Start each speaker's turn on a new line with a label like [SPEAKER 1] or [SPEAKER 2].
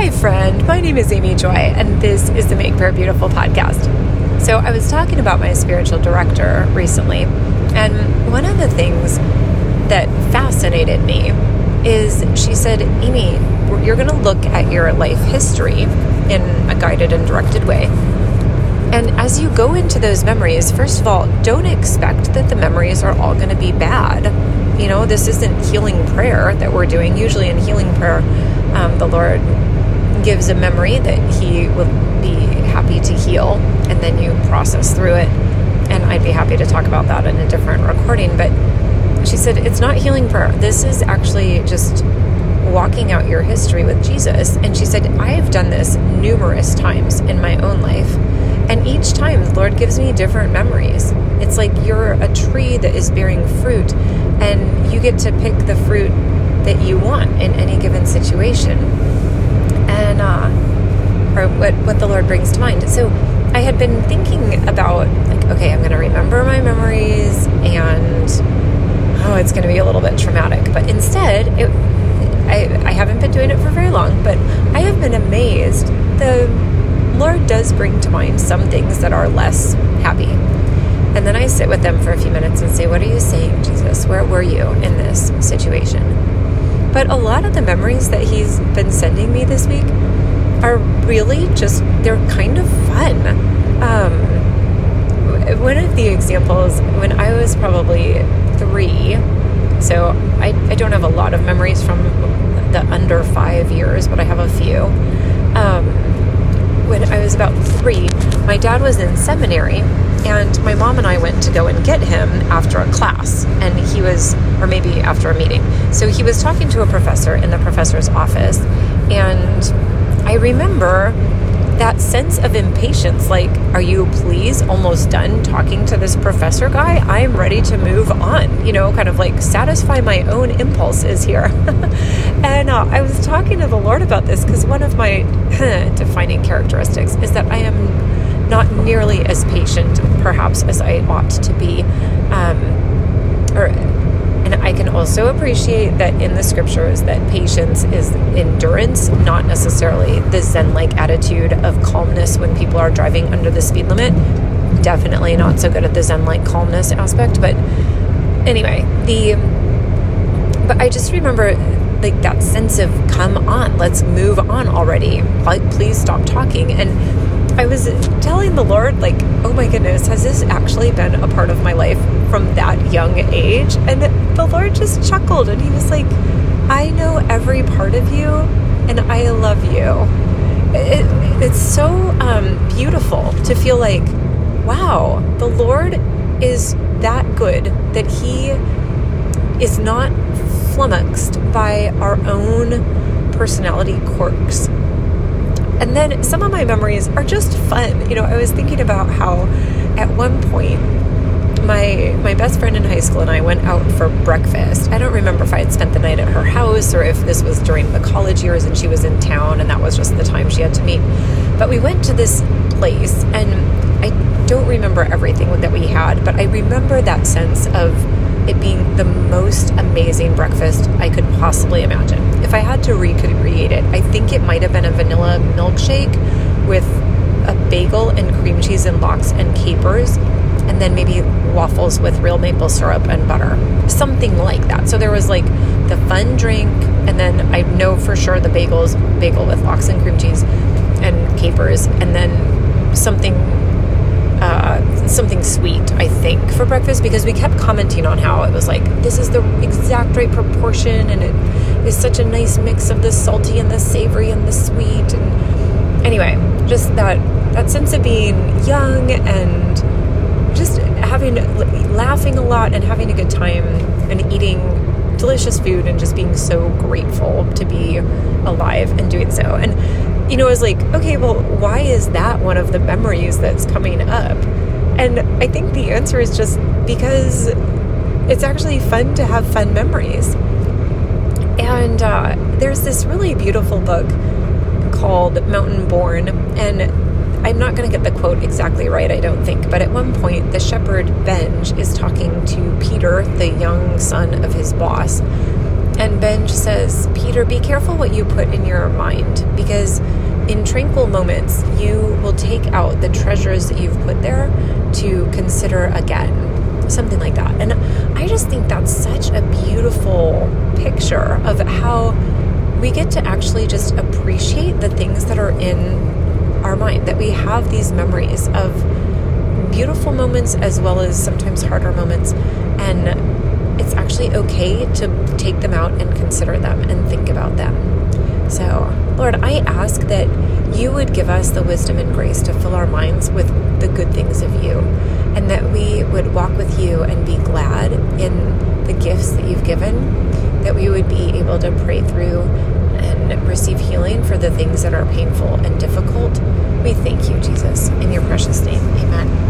[SPEAKER 1] Hi, friend. My name is Amy Joy, and this is the Make Prayer Beautiful podcast. So, I was talking about my spiritual director recently, and one of the things that fascinated me is she said, Amy, you're going to look at your life history in a guided and directed way. And as you go into those memories, first of all, don't expect that the memories are all going to be bad. You know, this isn't healing prayer that we're doing. Usually in healing prayer, um, the Lord gives a memory that He will be happy to heal, and then you process through it. And I'd be happy to talk about that in a different recording. But she said, it's not healing prayer. This is actually just walking out your history with Jesus. And she said, I have done this numerous times in my own life. And each time the Lord gives me different memories. It's like you're a tree that is bearing fruit, and you get to pick the fruit that you want in any given situation. And, uh, or what, what the Lord brings to mind. So I had been thinking about, like, okay, I'm going to remember my memories, and oh, it's going to be a little bit traumatic. But instead, it, I, I haven't been doing it for very long, but I have been amazed. The Lord does bring to mind some things that are less happy. And then I sit with them for a few minutes and say, What are you saying, Jesus? Where were you in this situation? But a lot of the memories that He's been sending me this week are really just, they're kind of fun. Um, one of the examples, when I was probably three, so I, I don't have a lot of memories from the under five years, but I have a few. Um, when I was about three, my dad was in seminary, and my mom and I went to go and get him after a class. And he was, or maybe after a meeting. So he was talking to a professor in the professor's office. And I remember that sense of impatience like, are you please almost done talking to this professor guy? I'm ready to move on, you know, kind of like satisfy my own impulses here. and uh, I was talking to the Lord about this because one of my defining characteristics is that I am not nearly as patient, perhaps, as I ought to be. Um, or and I can also appreciate that in the scriptures that patience is endurance, not necessarily the zen-like attitude of calmness when people are driving under the speed limit. Definitely not so good at the zen-like calmness aspect, but anyway, the but I just remember like that sense of come on, let's move on already. Like please stop talking and I was telling the Lord, like, oh my goodness, has this actually been a part of my life from that young age? And the Lord just chuckled and He was like, I know every part of you and I love you. It, it's so um, beautiful to feel like, wow, the Lord is that good that He is not flummoxed by our own personality quirks and then some of my memories are just fun. You know, I was thinking about how at one point my my best friend in high school and I went out for breakfast. I don't remember if I had spent the night at her house or if this was during the college years and she was in town and that was just the time she had to meet. But we went to this place and I don't remember everything that we had, but I remember that sense of it being the most amazing breakfast I could possibly imagine. If I had to recreate it, I think it might have been a vanilla milkshake with a bagel and cream cheese and lox and capers, and then maybe waffles with real maple syrup and butter. Something like that. So there was like the fun drink, and then I know for sure the bagels, bagel with lox and cream cheese and capers, and then something something sweet, I think, for breakfast because we kept commenting on how it was like, this is the exact right proportion and it is such a nice mix of the salty and the savory and the sweet. And anyway, just that, that sense of being young and just having, laughing a lot and having a good time and eating delicious food and just being so grateful to be alive and doing so. And you know, I was like, okay, well, why is that one of the memories that's coming up? And I think the answer is just because it's actually fun to have fun memories. And uh, there's this really beautiful book called Mountain Born. And I'm not going to get the quote exactly right, I don't think, but at one point, the shepherd Benj is talking to Peter, the young son of his boss. And Benj says, Peter, be careful what you put in your mind because in tranquil moments, you will take out the treasures that you've put there to consider again. Something like that. And I just think that's such a beautiful picture of how we get to actually just appreciate the things that are in our mind, that we have these memories of beautiful moments as well as sometimes harder moments. And it's actually okay to take them out and consider them and think about them. Lord, I ask that you would give us the wisdom and grace to fill our minds with the good things of you, and that we would walk with you and be glad in the gifts that you've given, that we would be able to pray through and receive healing for the things that are painful and difficult. We thank you, Jesus. In your precious name, amen.